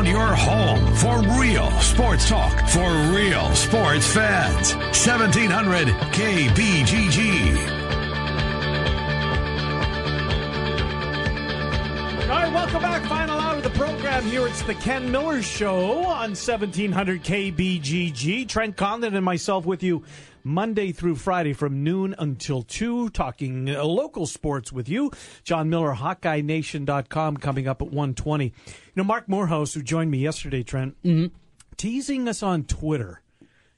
found your home for real sports talk for real sports fans. 1700 KBGG. All right, welcome back. Final hour of the program here. It's the Ken Miller Show on 1700 KBGG. Trent Condon and myself with you Monday through Friday from noon until 2, talking uh, local sports with you. John Miller, HawkeyeNation.com, coming up at 120. You know, Mark Morehouse, who joined me yesterday, Trent, teasing us on Twitter.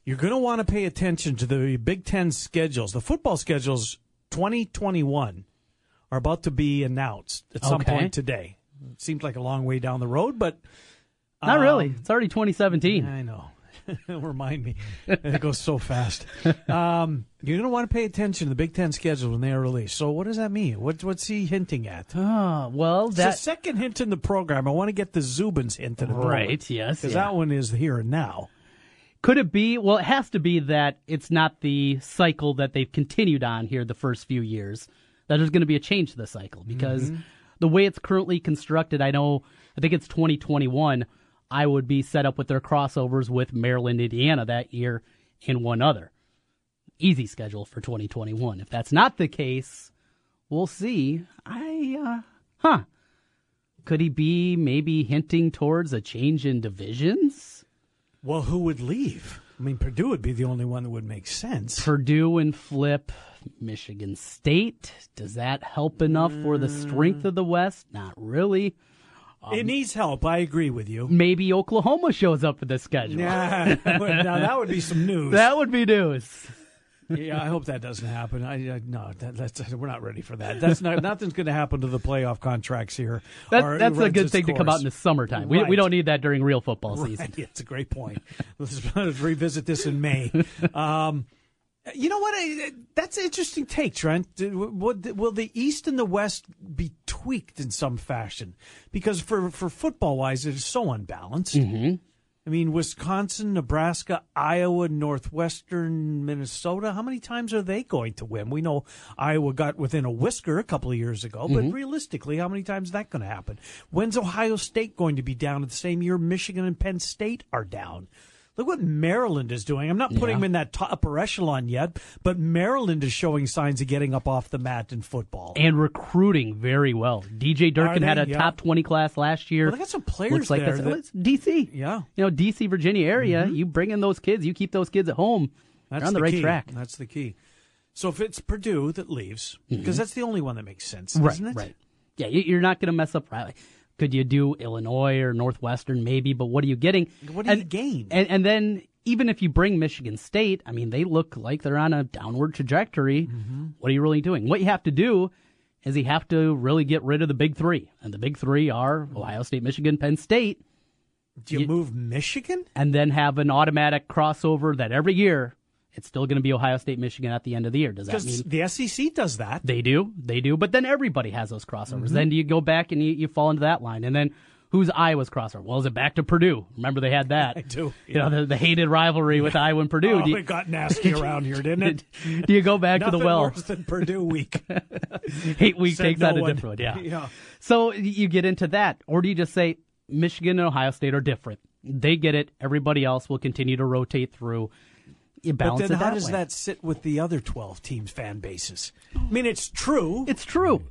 You're going to want to pay attention to the Big Ten schedules. The football schedules 2021 are about to be announced at some Okay. point today. It seems like a long way down the road, but Not um, really. It's already 2017. I know. Remind me. It goes so fast. Um, you're going to want to pay attention to the Big Ten schedule when they are released. So, what does that mean? What, what's he hinting at? Oh, well, It's the second hint in the program. I want to get the Zubins hint in the right. Yes. Because yeah. that one is here and now. Could it be? Well, it has to be that it's not the cycle that they've continued on here the first few years. That there's going to be a change to the cycle because Mm-hmm. the way it's currently constructed, I know, I think it's 2021. I would be set up with their crossovers with Maryland, Indiana that year, and one other. Easy schedule for 2021. If that's not the case, we'll see. I, uh, huh. Could he be maybe hinting towards a change in divisions? Well, who would leave? I mean, Purdue would be the only one that would make sense. Purdue and flip Michigan State. Does that help enough for the strength of the West? Not really. It needs help. I agree with you. Maybe Oklahoma shows up for the schedule. Yeah, now that would be some news. That would be news. yeah, I hope that doesn't happen. I, I no, that, that's we're not ready for that. That's not nothing's going to happen to the playoff contracts here. That, that's a good thing to come out in the summertime. We, Right. we don't need that during real football season. Right, it's a great point. Let's, let's revisit this in May. Um, you know what? That's an interesting take, Trent. Will, will the East and the West be tweaked in some fashion? Because for for football wise, it is so unbalanced. Mm-hmm. I mean, Wisconsin, Nebraska, Iowa, Northwestern, Minnesota. How many times are they going to win? We know Iowa got within a whisker a couple of years ago, but Mm-hmm. realistically, how many times is that going to happen? When's Ohio State going to be down at the same year Michigan and Penn State are down? Look what Maryland is doing. I'm not putting Yeah. them in that upper echelon yet, but Maryland is showing signs of getting up off the mat in football. And recruiting very well. DJ Durkin they? had a Yeah. top 20 class last year. Well, they got some players Looks like there that- DC. Yeah. You know, DC, Virginia area, you bring in those kids, you keep those kids at home. That's You're on the, the right key. track. That's the key. So if it's Purdue that leaves, because that's the only one that makes sense, Mm-hmm. Right, isn't it? right. Yeah, you- you're not going to mess up Riley. Could you do Illinois or Northwestern? Maybe, but what are you getting? What do you and, gain? And, and then even if you bring Michigan State, I mean, they look like they're on a downward trajectory. Mm-hmm. What are you really doing? What you have to do is you have to really get rid of the big three, and the big three are Ohio State, Michigan, Penn State, Do you, move Michigan? and then have an automatic crossover that every year it's still going to be Ohio State, Michigan at the end of the year. Does that mean the SEC does that. they do, they do. But then everybody has those crossovers. Mm-hmm. Then do you go back and you, you fall into that line? And then who's Iowa's crossover? Well, is it back to Purdue? Remember they had that. I do, You know the, the hated rivalry with Iowa and Purdue. Oh, you, it got nasty around here, didn't it? do you go back Nothing to the well? worse than Purdue week. Eight week Said takes no on a different one. Yeah. Yeah. So you get into that, or do you just say Michigan and Ohio State are different? They get it. Everybody else will continue to rotate through. You But then it how does way. that sit with the other 12 teams' fan bases? I mean, it's true. It's true.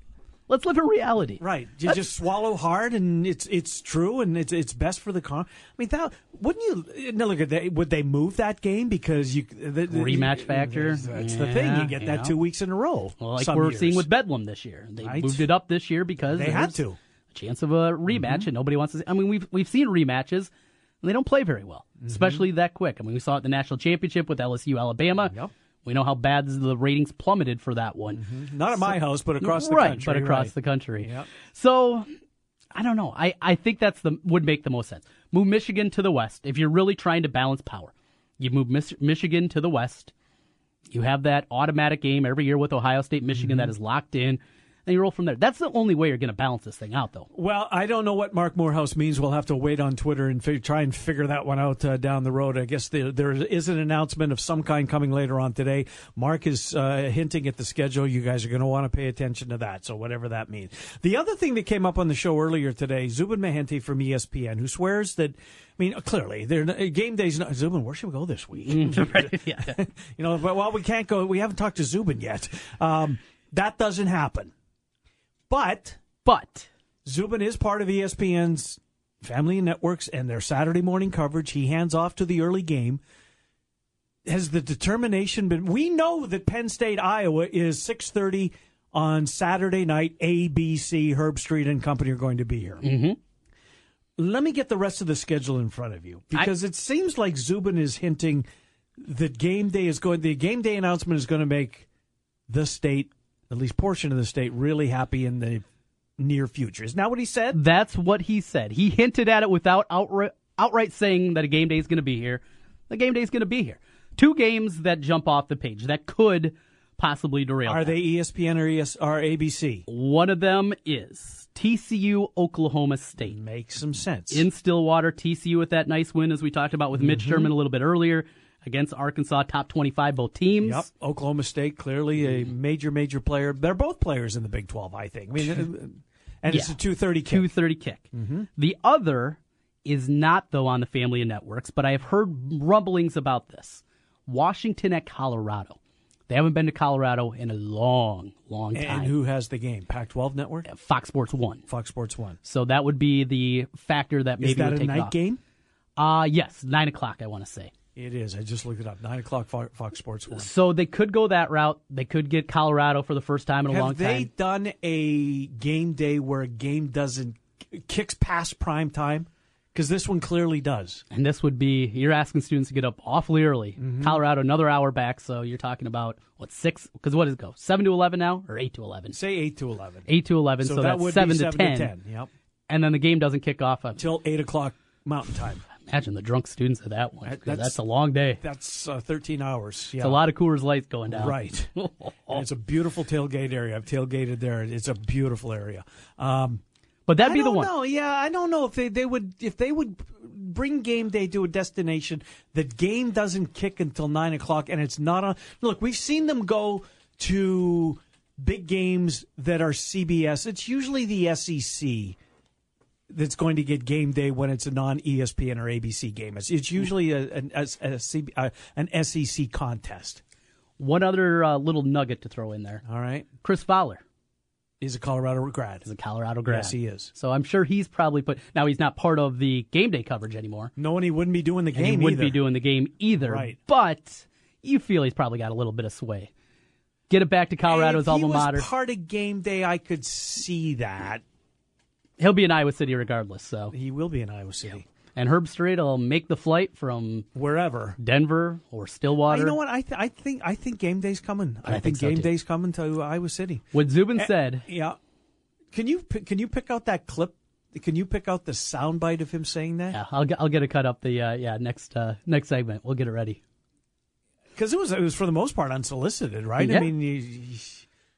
Let's live in reality. Right, you just swallow hard, and it's it's true, and it's it's best for the con. I mean, that wouldn't you? No, look at that. Would they move that game because you the, the- Rematch factor? That's the thing. You get you that know. two weeks in a row. Well, like we're years. seeing with Bedlam this year. They Right. moved it up this year because They had to. a chance of a rematch, mm-hmm. and nobody wants to. See, I mean, we've we've seen rematches, and they don't play very well, mm-hmm. especially that quick. I mean, we saw it at the national championship with LSU, Alabama. Yep. We know how bad the ratings plummeted for that one. Mm-hmm. not at my house, but across the right, country. but across right. the country. Yep. So I don't know. I, I think that's the would make the most sense. Move Michigan to the west if you're really trying to balance power. You move Mis- Michigan to the west. You have that automatic game every year with Ohio State, Michigan that mm-hmm. is locked in. Then you roll from there. That's the only way you're going to balance this thing out, though. Well, I don't know what Mark Morehouse means. We'll have to wait on Twitter and try and figure that one out uh, down the road. I guess there, there is an announcement of some kind coming later on today. Mark is uh, hinting at the schedule. You guys are going to want to pay attention to that. So whatever that means. The other thing that came up on the show earlier today, Zubin Mehenti from ESPN, who swears that. I mean, clearly, they're, game days. Not, Zubin, where should we go this week? yeah. you know, but well, we can't go. We haven't talked to Zubin yet. Um, that doesn't happen. But But Zubin is part of ESPN's family and networks and their Saturday morning coverage. He hands off to the early game. Has the determination been? We know that Penn State, Iowa is six thirty on Saturday night. ABC, Herbstreit and company are going to be here. Mm-hmm. Let me get the rest of the schedule in front of you because it seems like Zubin is hinting that game day is going. The game day announcement is going to make the state, at least portion of the state, really happy in the near future. Isn't that what he said? that's what he said. He hinted at it without outright, outright saying that a game day is going to be here. The game day is going to be here. Two games that jump off the page that could possibly derail. Are that. they ESPN or ES or ABC? One of them is TCU Oklahoma State. Makes some sense. in Stillwater. TCU with that nice win, as we talked about with Mm-hmm. Mitch Sherman a little bit earlier against Arkansas, top 25, both teams. Yep, Oklahoma State clearly a major, major player. They're both players in the Big Twelve, I think. I mean, and it's Yeah. a two thirty kick. 230 kick. Mm-hmm. The other is not, though, on the family of networks, but I have heard rumblings about this. Washington at Colorado. They haven't been to Colorado in a long, long time. And who has the game? Pac-12 Network, Fox Sports 1. Fox Sports One. So that would be the factor that maybe Is that would a take night game? Uh, yes, 9 o'clock, I want to say. It is. I just looked it up. Nine o'clock. Fox Sports One. So they could go that route. They could get Colorado for the first time in a long time. Have they done a game day where a game doesn't kicks past prime time? Because this one clearly does. And this would be you're asking students to get up awfully early. Mm-hmm. Colorado another hour back, so you're talking about what six? Because what does it go? Seven to eleven now, or eight to eleven? Say eight to eleven. Eight to eleven, so, that that's would seven, be to, seven 10, to ten. Yep. And then the game doesn't kick off. until eight o'clock Mountain Time. Imagine the drunk students of that one. that's- That's, a long day. That's uh, thirteen hours. Yeah. It's a lot of Coors Lights going down. Right. And it's a beautiful tailgate area. I've tailgated there. It's a beautiful area. Um, But that'd I be the don't one. know. Yeah, I don't know if they, they would if they would bring game day to a destination that game doesn't kick until nine o'clock and it's not on. Look, we've seen them go to big games that are CBS. It's usually the SEC that's going to get game day when it's a non ESPN or ABC game. It's, it's usually a, an, a, a C, an SEC contest. One other uh, little nugget to throw in there: All right, Chris Fowler is a Colorado grad. is a Colorado grad. Yes, he is. So I'm sure he's probably put. Now he's not part of the game day coverage anymore. No, and he wouldn't be doing the and game. he wouldn't be doing the game either. Right. But you feel he's probably got a little bit of sway. Get it back to Colorado's alma mater. part of game day, I could see that. He'll be in Iowa City regardless. So, He will be in Iowa City, and Herbstreit will make the flight from wherever. Denver or Stillwater. You know what? I th- I think I think game day's coming. I, I think, think so, game too. day's coming to Iowa City. What Zubin Eh, said. Yeah. Can you can you pick out that clip? Can you pick out the soundbite of him saying that? Yeah, I'll get I'll get it cut up the uh, yeah next uh, next segment. We'll get it ready. Because it was it was for the most part unsolicited, right? I mean, you, you-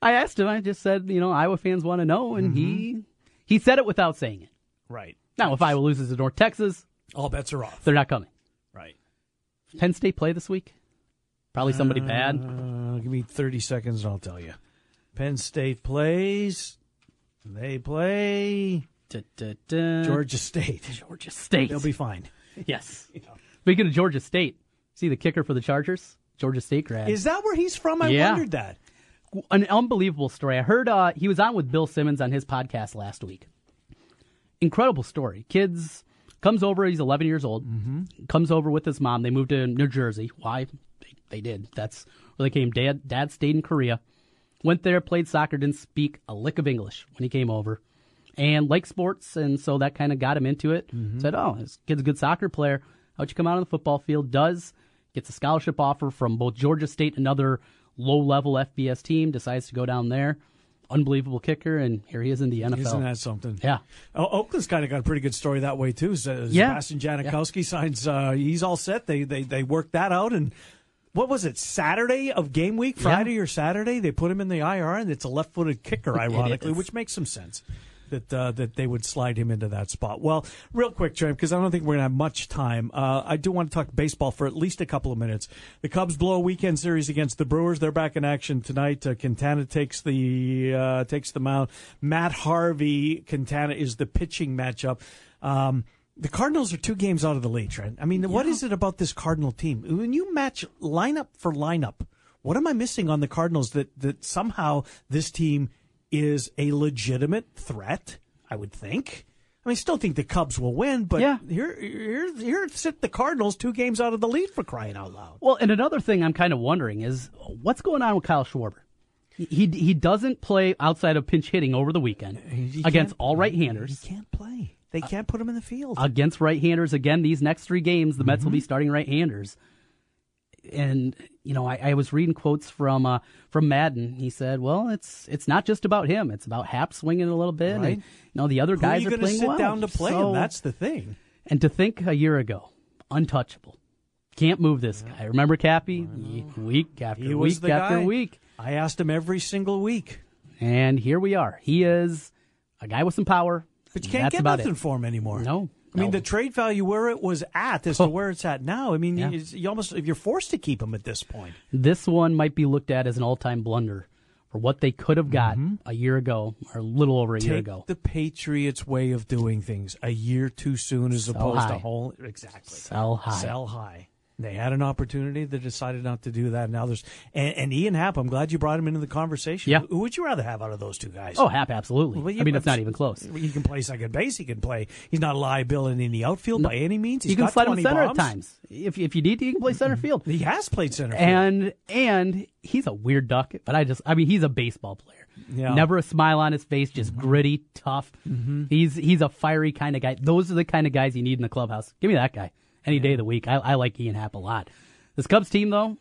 I asked him. I just said you know Iowa fans want to know, and Mm-hmm. he said it without saying it. right. Now, if Iowa loses to North Texas, All bets are off. they're not coming. Right. Penn State play this week? Probably somebody bad. Uh, give me 30 seconds and I'll tell you. Penn State plays. They play Da-da-da. Georgia State. Georgia State. They'll be fine. yes. Speaking of Georgia State, see the kicker for the Chargers, Georgia State grad. Is that where he's from? I Yeah. wondered that. An unbelievable story. I heard uh, he was on with Bill Simmons on his podcast last week. Incredible story. Kids comes over. He's 11 years old. Mm-hmm. Comes over with his mom. They moved to New Jersey. Why? They, they did. That's where they came. Dad, dad stayed in Korea. Went there, played soccer. Didn't speak a lick of English when he came over, and liked sports, and so that kind of got him into it. Said, "Oh, this kid's a good soccer player. How'd you come out on the football field?" Does gets a scholarship offer from both Georgia State, another low-level FBS team. Decides to go down there. Unbelievable kicker, and here he is in the NFL. Isn't that something? Yeah. Oh, Oakland's kind of got a pretty good story that way too. So Yeah. Sebastian Janikowski signs. Uh, he's all set. They they they worked that out, and what was it Saturday of game week, Friday or Saturday? They put him in the IR, and it's a left-footed kicker, ironically, which makes some sense that uh, that they would slide him into that spot. Well, real quick, Trent, because I don't think we're going to have much time. Uh, I do want to talk baseball for at least a couple of minutes. The Cubs blow a weekend series against the Brewers. They're back in action tonight. Uh, Quintana takes the uh, takes the mound. Matt Harvey, Quintana is the pitching matchup. Um, the Cardinals are two games out of the lead, Trent. I mean, what is it about this Cardinal team? When you match lineup for lineup, what am I missing on the Cardinals that, that somehow this team is a legitimate threat? I would think. I mean, I still think the Cubs will win, but Yeah. here, here, here sit the Cardinals two games out of the lead for crying out loud. Well, and another thing I'm kind of wondering is what's going on with Kyle Schwarber. He he, he doesn't play outside of pinch hitting over the weekend He against all right-handers. He can't play. They can't put him in the field. Against right-handers again, these next three games, the Mets will be Mm-hmm. starting right-handers. And you know, I, I was reading quotes from uh, from Maddon. He said, "Well, it's it's not just about him. It's about Happ swinging a little bit, Right. and you know the other Who guys are you are playing sit well. down to play So- him? That's the thing. And to think a year ago, untouchable, can't move this guy. Remember Cappy? Week after He week after guy. week. I asked him every single week, And here we are. He is a guy with some power. but you can't get nothing it. for him anymore. No. I mean, no. the trade value where it was at as to where it's at now. I mean, Yeah. you, almost you're forced to keep him at this point. this one might be looked at as an all-time blunder for what they could have got a year ago or a little over a year Mm-hmm. Ago. the Patriots' way of doing things a year too soon, as opposed to whole exactly Sell high. sell high. They had an opportunity. They decided not to do that. Now there's and, and Ian Happ. I'm glad you brought him into the conversation. Yeah. Who would you rather have out of those two guys? Oh, Happ, absolutely. Well, I mean, it's not even close. He can play second base. He can play. He's not a liability in the outfield by any means. He's you can got slide him center bombs. at times. If if you need to, you can play center field. He has played center field. And and he's a weird duck, but I just I mean he's a baseball player. Yeah. Mm-hmm. Never a smile on his face, just gritty, tough. He's he's a fiery kind of guy. Those are the kind of guys you need in the clubhouse. Give me that guy any day of the week. I, I like Ian Happ a lot. This Cubs team though,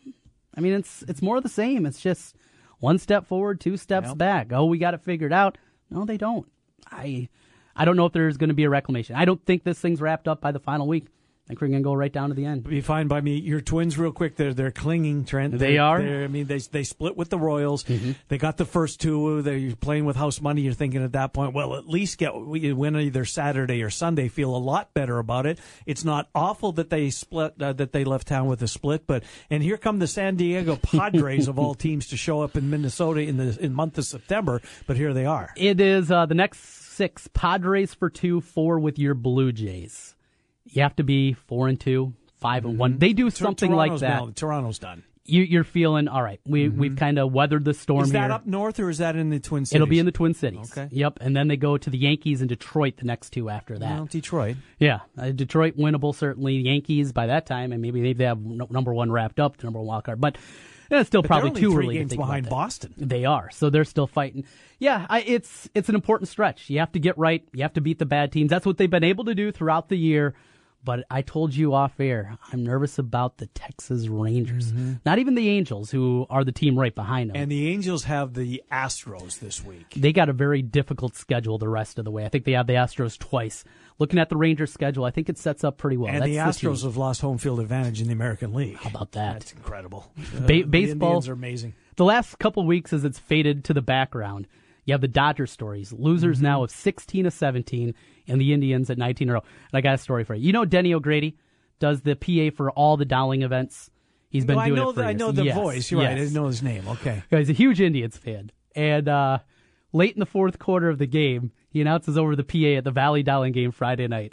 I mean it's it's more of the same. It's just one step forward, two steps Yep. back. Oh, we got it figured out. No, they don't. I I don't know if there's going to be a reclamation. I don't think this thing's wrapped up by the final week. Think we're going to go right down to the end. be fine by me. Your twins, real quick. They're they're clinging, Trent. They They're- are? Mm-hmm. they're- I mean, they they split with the Royals. They got the first two. They're playing with house money. You're thinking at that point, well, at least get we win either Saturday or Sunday. Feel a lot better about it. It's not awful that they split uh, that they left town with a split, but and here come the San Diego Padres of all teams to show up in Minnesota in the in month of September. But here they are. It is uh, the next six Padres for two, four with your Blue Jays. You have to be four and two, five and one. They do something like that. now- Toronto's done. You, you're feeling all right. We we've kind of weathered the storm Is that here. up north or is that in the Twin Cities? It'll be in the Twin Cities. Okay. Yep, and then they go to the Yankees and Detroit the next two after that. Well, Detroit. Yeah, uh, Detroit winnable certainly. Yankees by that time, and maybe they have no- number one wrapped up, the number one wild card. But it's still But probably only too early games to think behind about that. Boston. They are, so they're still fighting. Yeah, I, it's it's an important stretch. You have to get right. You have to beat the bad teams. That's what they've been able to do throughout the year. But I told you off air, I'm nervous about the Texas Rangers. Not even the Angels, who are the team right behind them. And the Angels have the Astros this week. they got a very difficult schedule the rest of the way. I think they have the Astros twice. Looking at the Rangers schedule, I think it sets up pretty well. and the Astros team. have lost home field advantage in the American League. How about that? That's incredible. Ba- Uh, the baseball- Indians are amazing. the last couple weeks as it's faded to the background, you have the Dodger stories. Losers Mm-hmm. now of 16 of 17, and the Indians at 19 in a row. And I got a story for you. You know Denny O'Grady does the PA for all the Dowling events. He's been I doing know it for the, I years. know the Yes, voice. You're right. I didn't know his name. Okay. He's a huge Indians fan. And uh, late in the fourth quarter of the game, he announces over the PA at the Valley Dowling game Friday night.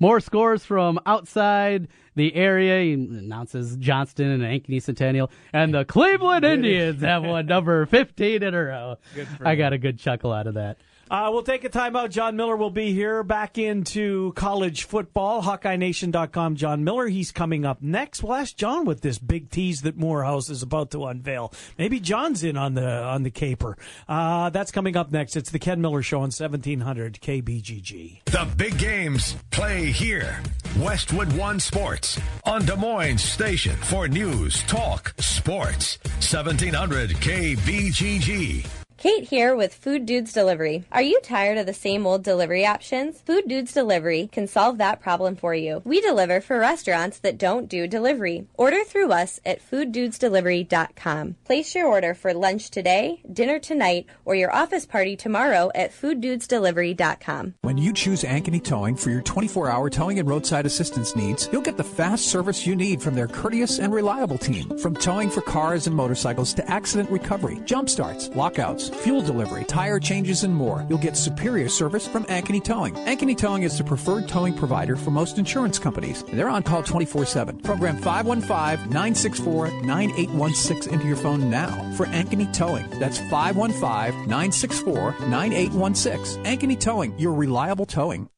More scores from outside the area. He announces Johnston and Ankeny Centennial. And the Cleveland Indians have won number 15 in a row. I got a good chuckle out of that. Uh, we'll take a timeout. John Miller will be here back into college football. HawkeyeNation.com. John Miller. He's coming up next. We'll ask John with this big tease that Morehouse is about to unveil. Maybe John's in on the on the caper. Uh, that's coming up next. It's the Ken Miller Show on 1700 KBGG. The big games play here. Westwood One Sports on Des Moines Station for news, talk, sports. 1700 KBGG. Kate here with Food Dudes Delivery. Are you tired of the same old delivery options? Food Dudes Delivery can solve that problem for you. We deliver for restaurants that don't do delivery. Order through us at fooddudesdelivery.com. Place your order for lunch today, dinner tonight, or your office party tomorrow at fooddudesdelivery.com. When you choose Ankeny Towing for your 24-hour towing and roadside assistance needs, you'll get the fast service you need from their courteous and reliable team. From towing for cars and motorcycles to accident recovery, jump starts, lockouts, fuel delivery, tire changes, and more. You'll get superior service from Ankeny Towing. Ankeny Towing is the preferred towing provider for most insurance companies. They're on call 24-7. Program 515-964-9816 into your phone now for Ankeny Towing. That's 515-964-9816. Ankeny Towing, your reliable towing.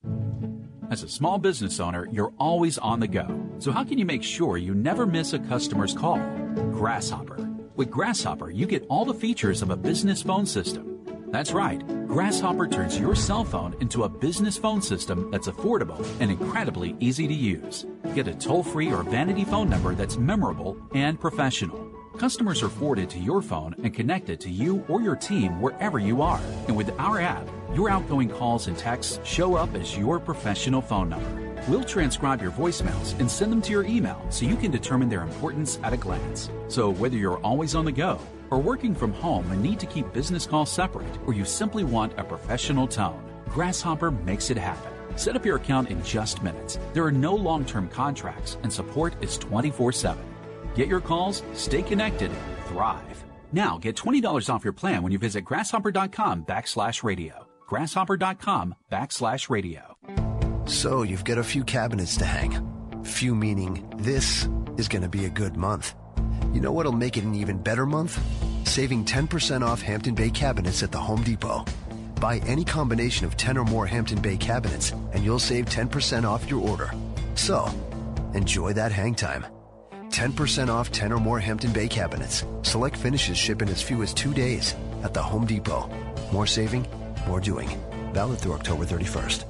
As a small business owner, you're always on the go. So how can you make sure you never miss a customer's call? Grasshopper. With Grasshopper, you get all the features of a business phone system. That's right. Grasshopper turns your cell phone into a business phone system that's affordable and incredibly easy to use. Get a toll-free or vanity phone number that's memorable and professional. Customers are forwarded to your phone and connected to you or your team wherever you are. And with our app, your outgoing calls and texts show up as your professional phone number. We'll transcribe your voicemails and send them to your email so you can determine their importance at a glance. So whether you're always on the go or working from home and need to keep business calls separate, or you simply want a professional tone, Grasshopper makes it happen. Set up your account in just minutes. There are no long term contracts, and support is 24 7. Get your calls, stay connected, thrive. Now get $20 off your plan when you visit grasshopper.com backslash radio. Grasshopper.com backslash radio. So you've got a few cabinets to hang. Few meaning this is going to be a good month. You know what'll make it an even better month? Saving 10% off Hampton Bay cabinets at the Home Depot. Buy any combination of 10 or more Hampton Bay cabinets and you'll save 10% off your order. So, enjoy that hang time. 10% off 10 or more Hampton Bay cabinets. Select finishes ship in as few as two days at the Home Depot. More saving, more doing. Valid through October 31st.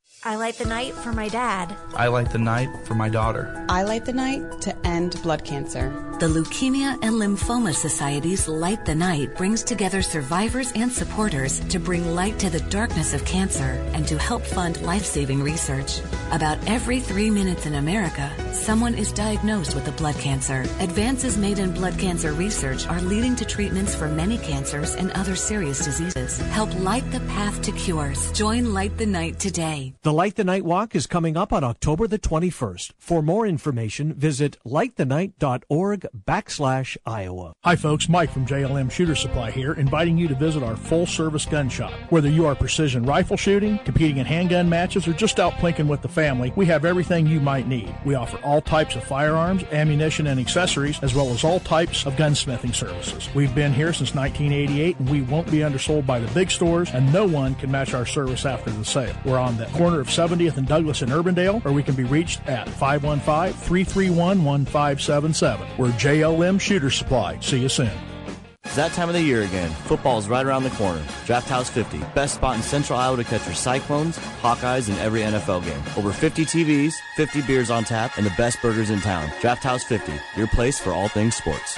I light the night for my dad. I light the night for my daughter. I light the night to end blood cancer. The Leukemia and Lymphoma Society's Light the Night brings together survivors and supporters to bring light to the darkness of cancer and to help fund life saving research. About every three minutes in America, someone is diagnosed with a blood cancer. Advances made in blood cancer research are leading to treatments for many cancers and other serious diseases. Help light the path to cures. Join Light the Night today. The Light the Night Walk is coming up on October the 21st. For more information, visit lightthenight.org backslash Iowa. Hi folks, Mike from JLM Shooter Supply here, inviting you to visit our full service gun shop. Whether you are precision rifle shooting, competing in handgun matches, or just out plinking with the family, we have everything you might need. We offer all types of firearms, ammunition, and accessories, as well as all types of gunsmithing services. We've been here since 1988 and we won't be undersold by the big stores, and no one can match our service after the sale. We're on the corner of 70th and Douglas in Urbandale, or we can be reached at 515 331 1577. We're JLM Shooter Supply. See you soon. It's that time of the year again. Football's right around the corner. Draft House 50, best spot in Central Iowa to catch your Cyclones, Hawkeyes, and every NFL game. Over 50 TVs, 50 beers on tap, and the best burgers in town. Draft House 50, your place for all things sports.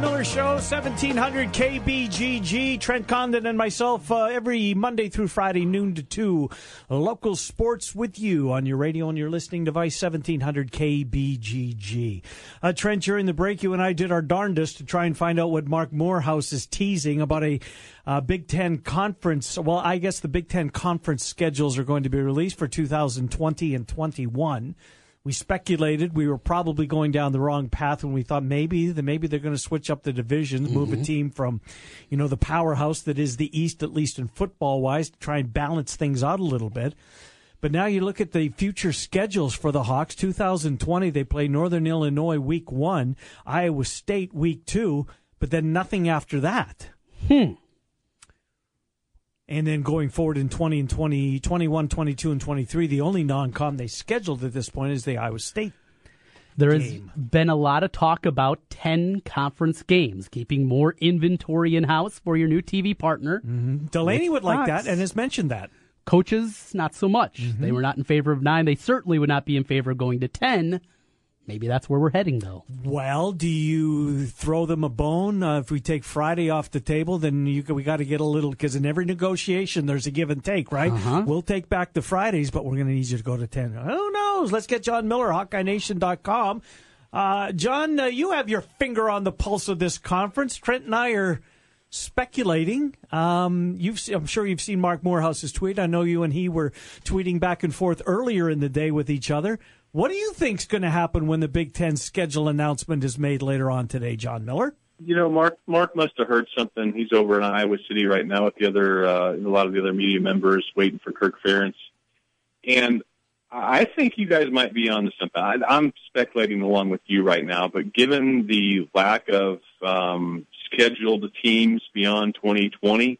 Miller Show, 1700 KBGG. Trent Condon and myself uh, every Monday through Friday, noon to 2. Local sports with you on your radio and your listening device, 1700 KBGG. Uh, Trent, during the break, you and I did our darndest to try and find out what Mark Morehouse is teasing about a uh, Big Ten conference. Well, I guess the Big Ten conference schedules are going to be released for 2020 and 21 we speculated we were probably going down the wrong path when we thought maybe the maybe they're going to switch up the divisions, move a Mhm. team from, you know, the powerhouse that is the East, at least in football wise, to try and balance things out a little bit. But now you look at the future schedules for the Hawks. 2020, they play Northern Illinois week one, Iowa State week two, but then nothing after that. Hmm. And then going forward in 20 and 20, 21, 22, and 23, the only non com they scheduled at this point is the Iowa State. There has been a lot of talk about 10 conference games, keeping more inventory in house for your new TV partner. Mm-hmm. Delaney would like that and has mentioned that. Coaches, not so much. Mm-hmm. They were not in favor of nine. They certainly would not be in favor of going to 10. Maybe that's where we're heading, though. Well, do you throw them a bone? Uh, if we take Friday off the table, then you, we got to get a little, because in every negotiation, there's a give and take, right? Uh-huh. We'll take back the Fridays, but we're going to need you to go to 10. Who knows? Let's get John Miller, HawkeyeNation.com. Uh, John, uh, you have your finger on the pulse of this conference. Trent and I are speculating. Um, you've, I'm sure you've seen Mark Morehouse's tweet. I know you and he were tweeting back and forth earlier in the day with each other. What do you think's going to happen when the Big Ten schedule announcement is made later on today, John Miller? You know, Mark Mark must have heard something. He's over in Iowa City right now with the other uh, a lot of the other media members waiting for Kirk Ferentz. And I think you guys might be on onto something. I, I'm speculating along with you right now, but given the lack of um, scheduled teams beyond 2020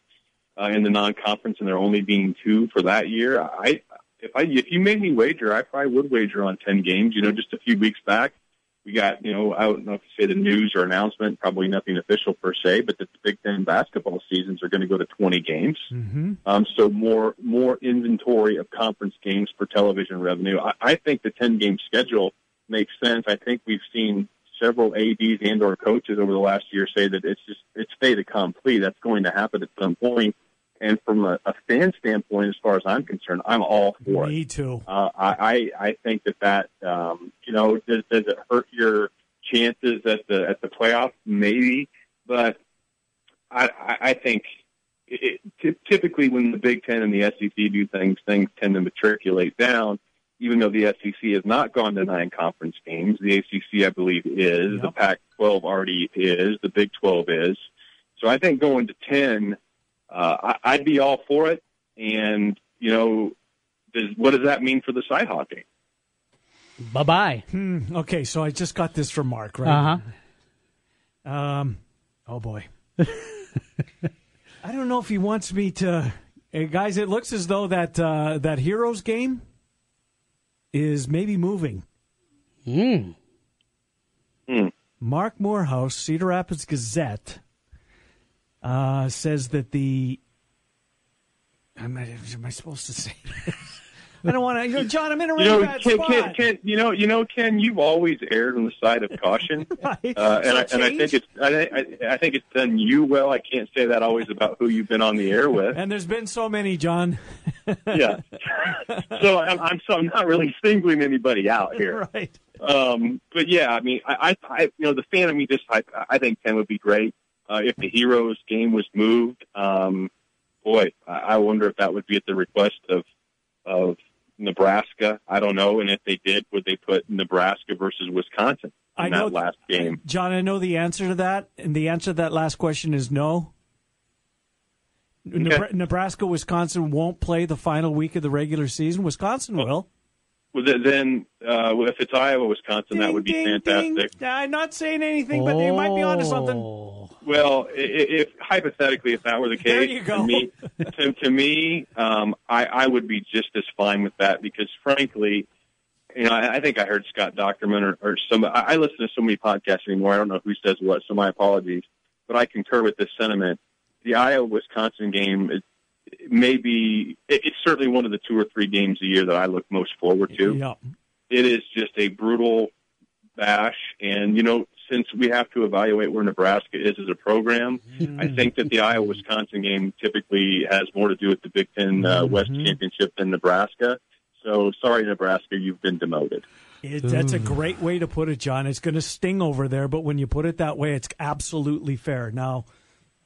uh, in the non-conference, and there only being two for that year, I if I if you made me wager, I probably would wager on 10 games. You know, just a few weeks back, we got you know I don't know if you say the news or announcement, probably nothing official per se, but that the Big Ten basketball seasons are going to go to 20 games. Mm-hmm. Um, so more more inventory of conference games for television revenue. I, I think the 10 game schedule makes sense. I think we've seen several ads and or coaches over the last year say that it's just it's fait accompli. That's going to happen at some point. And from a, a fan standpoint, as far as I'm concerned, I'm all for it. Me too. Uh, I, I think that that um, you know does, does it hurt your chances at the at the playoff? Maybe, but I I, I think it, ty- typically when the Big Ten and the SEC do things, things tend to matriculate down. Even though the SEC has not gone to nine conference games, the ACC I believe is, the Pac-12 already is, the Big 12 is. So I think going to ten, uh, I, I'd be all for it. And you know, does, what does that mean for the side hockey? Bye bye. Hmm. Okay, so I just got this from Mark, right? Uh huh. Um, oh boy. I don't know if he wants me to. Hey, guys, it looks as though that uh, that Heroes game is maybe moving. Hmm. Mark Morehouse, Cedar Rapids Gazette, uh, says that the. Am I, am I supposed to say? this? I don't want to. You know, John, I'm in a You really know, bad Ken, spot. Ken, Ken, you know, you know, Ken, you've always erred on the side of caution, uh, and, I, and I think it's, I, I, I think it's done you well. I can't say that always about who you've been on the air with. And there's been so many, John. yeah. so I'm, I'm, so I'm not really singling anybody out here. Right. Um, but yeah, I mean, I, I, you know, the fan of me just, I, I think 10 would be great. Uh, if the Heroes game was moved, um, boy, I, wonder if that would be at the request of, of Nebraska. I don't know. And if they did, would they put Nebraska versus Wisconsin in I know- that last game? John, I know the answer to that, and the answer to that last question is no. Nebra- Nebraska, Wisconsin won't play the final week of the regular season. Wisconsin will. Well, then uh, if it's Iowa, Wisconsin, that would be Ding, fantastic. ding. I'm not saying anything, but you might be onto something. Well, i- i- if hypothetically, if that were the case, There you go. to me, to, to me, um, I, I would be just as fine with that because, frankly, you know, I, I think I heard Scott Dochterman or, or some. I, I listen to so many podcasts anymore. I don't know who says what, so my apologies. But I concur with this sentiment. The Iowa Wisconsin game is it may be. It, it's certainly one of the two or three games a year that I look most forward to Yeah. it is just a brutal bash. And, you know, since we have to evaluate where Nebraska is as a program, I mm. think that the Iowa Wisconsin game typically has more to do with the Big Ten uh, mm-hmm. West Championship than Nebraska. So sorry, Nebraska, you've been demoted. It, that's a mm. great way to put it, John. It's going to sting over there, but when you put it that way, it's absolutely fair. Now,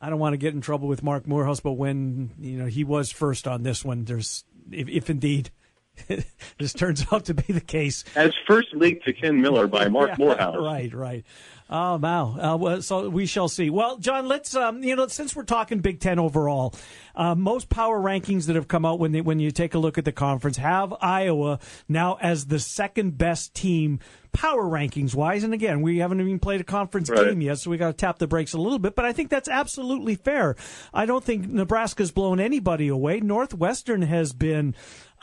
I don't want to get in trouble with Mark Morehouse, but when you know he was first on this one, there's if, if indeed this turns out to be the case, As first leaked to Ken Miller by Mark Yeah, Morehouse. Right, right. Oh, wow. Uh, well, so we shall see. Well, John, let's, um, you know, since we're talking Big Ten overall, uh, most power rankings that have come out when they, when you take a look at the conference have Iowa now as the second best team power rankings wise. And again, we haven't even played a conference Right. game yet, so we got to tap the brakes a little bit. But I think that's absolutely fair. I don't think Nebraska's blown anybody away. Northwestern has been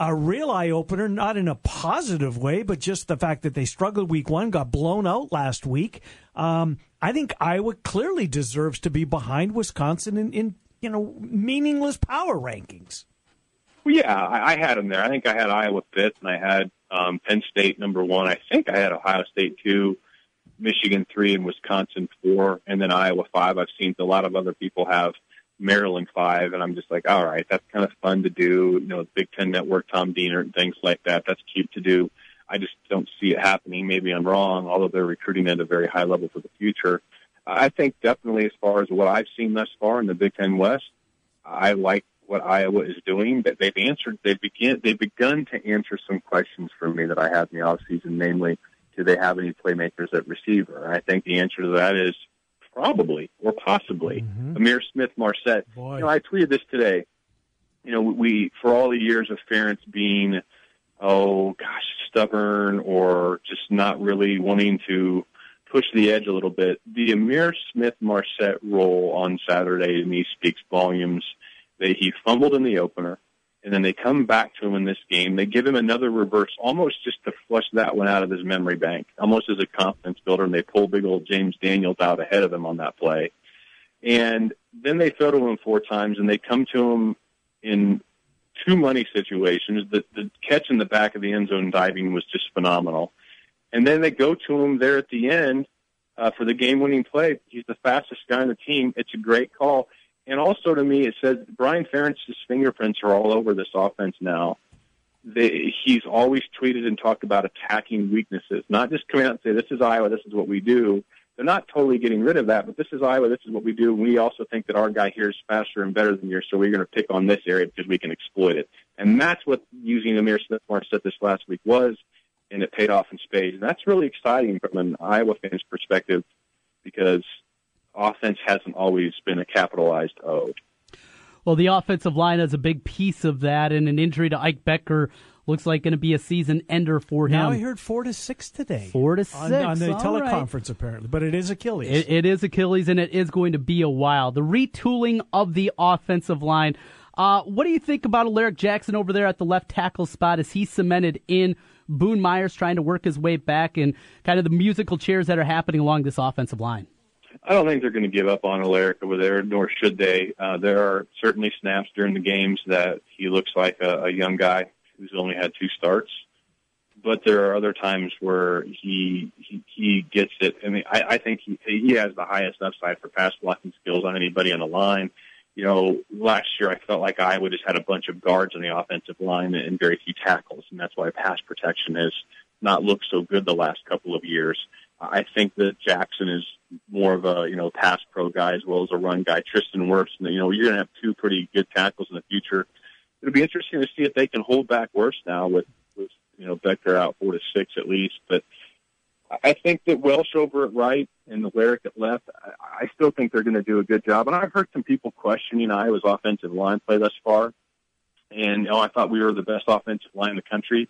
a real eye opener, not in a positive way, but just the fact that they struggled week one, got blown out last week. Um, I think Iowa clearly deserves to be behind Wisconsin in, in you know meaningless power rankings. Well, yeah, I, I had them there. I think I had Iowa fifth, and I had um, Penn State number one. I think I had Ohio State two, Michigan three, and Wisconsin four, and then Iowa five. I've seen a lot of other people have Maryland five, and I'm just like, all right, that's kind of fun to do. You know, Big Ten Network, Tom Dienhart, and things like that. That's cute to do. I just don't see it happening. Maybe I'm wrong, although they're recruiting at a very high level for the future. I think definitely as far as what I've seen thus far in the Big Ten West, I like what Iowa is doing. That they've answered, they've begin, they've begun to answer some questions for me that I had in the offseason, namely, do they have any playmakers at receiver? I think the answer to that is probably or possibly mm-hmm. Amir Smith Marset. You know, I tweeted this today. You know, we for all the years of Ferentz being, oh gosh, stubborn or just not really wanting to push the edge a little bit. The Amir Smith Marset role on Saturday to me speaks volumes. That he fumbled in the opener, and then they come back to him in this game. They give him another reverse, almost just to flush that one out of his memory bank, almost as a confidence builder. And they pull big old James Daniels out ahead of him on that play. And then they throw to him four times, and they come to him in two money situations. The, the catch in the back of the end zone diving was just phenomenal. And then they go to him there at the end uh, for the game-winning play. He's the fastest guy on the team. It's a great call. And also to me, it says Brian Ferentz's fingerprints are all over this offense now. They, he's always tweeted and talked about attacking weaknesses, not just coming out and say, this is Iowa, this is what we do. They're not totally getting rid of that, but this is Iowa, this is what we do. We also think that our guy here is faster and better than yours, so we're going to pick on this area because we can exploit it. And that's what using Ihmir Smith-Marsette this last week was, and it paid off in spades. And that's really exciting from an Iowa fan's perspective because offense hasn't always been a capitalized O. Well, the offensive line is a big piece of that, and an injury to Ike Boettger looks like going to be a season ender for him. Now I heard four to six today. Four to six, on the all right. teleconference apparently, but it is Achilles. It, it is Achilles, and it is going to be a while. The retooling of the offensive line. Uh, what do you think about Alaric Jackson over there at the left tackle spot? Is he cemented in? Boone Myers trying to work his way back, and kind of the musical chairs that are happening along this offensive line. I don't think they're going to give up on Alaric over there, nor should they. Uh, there are certainly snaps during the games that he looks like a, a young guy who's only had two starts. But there are other times where he he, he gets it. I mean, I, I think he he has the highest upside for pass blocking skills on anybody on the line. You know, last year I felt like Iowa just had a bunch of guards on the offensive line and very few tackles, and that's why pass protection has not looked so good the last couple of years. I think that Jackson is more of a you know pass pro guy as well as a run guy. Tristan Wirfs, you know, you're going to have two pretty good tackles in the future. It'll be interesting to see if they can hold back Wirfs now with with you know Boettger out four to six at least. But I think that Welsh over at right and the Lyric at left, I, I still think they're going to do a good job. And I've heard some people questioning Iowa's offensive line play thus far. And you know, I thought we were the best offensive line in the country.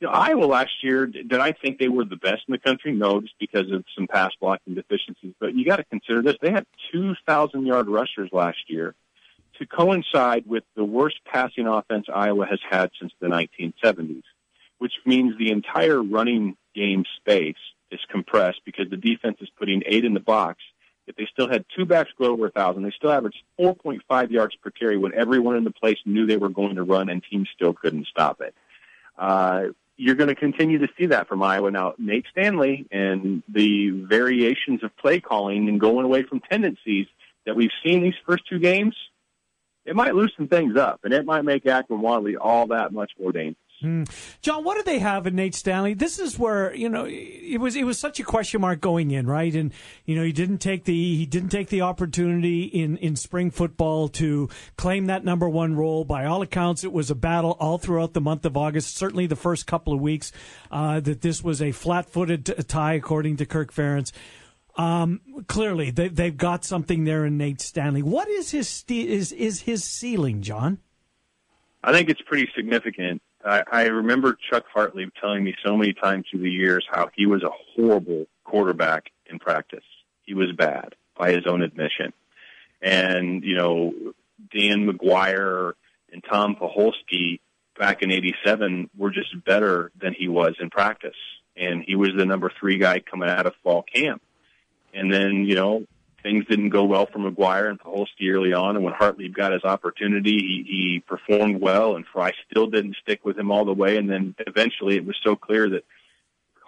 You know, Iowa last year, did I think they were the best in the country? No, just because of some pass blocking deficiencies. But you got to consider this. They had 2,000 yard rushers last year to coincide with the worst passing offense Iowa has had since the 1970s, which means the entire running game space is compressed because the defense is putting eight in the box. If they still had two backs go over a thousand, they still averaged 4.5 yards per carry when everyone in the place knew they were going to run and teams still couldn't stop it. Uh, you're going to continue to see that from Iowa. Now, Nate Stanley and the variations of play calling and going away from tendencies that we've seen these first two games, it might loosen things up, and it might make Akrum Wadley all that much more dangerous. Hmm. John, what do they have in Nate Stanley? This is where you know it was it was such a question mark going in, right? And you know he didn't take the he didn't take the opportunity in in spring football to claim that number one role. By all accounts, it was a battle all throughout the month of August. Certainly the first couple of weeks uh, that this was a flat footed tie, according to Kirk Ferentz. Um, clearly, they, they've got something there in Nate Stanley. What is his is is his ceiling, John? I think it's pretty significant. I, I remember Chuck Hartlieb telling me so many times through the years how he was a horrible quarterback in practice. He was bad by his own admission. And, you know, Dan McGwire and Tom Poholsky back in 87 were just better than he was in practice. And he was the number three guy coming out of fall camp. And then, you know, things didn't go well for McGwire and Poholsky early on, and when Hartlieb got his opportunity, he, he performed well, and Fry still didn't stick with him all the way. And then eventually, it was so clear that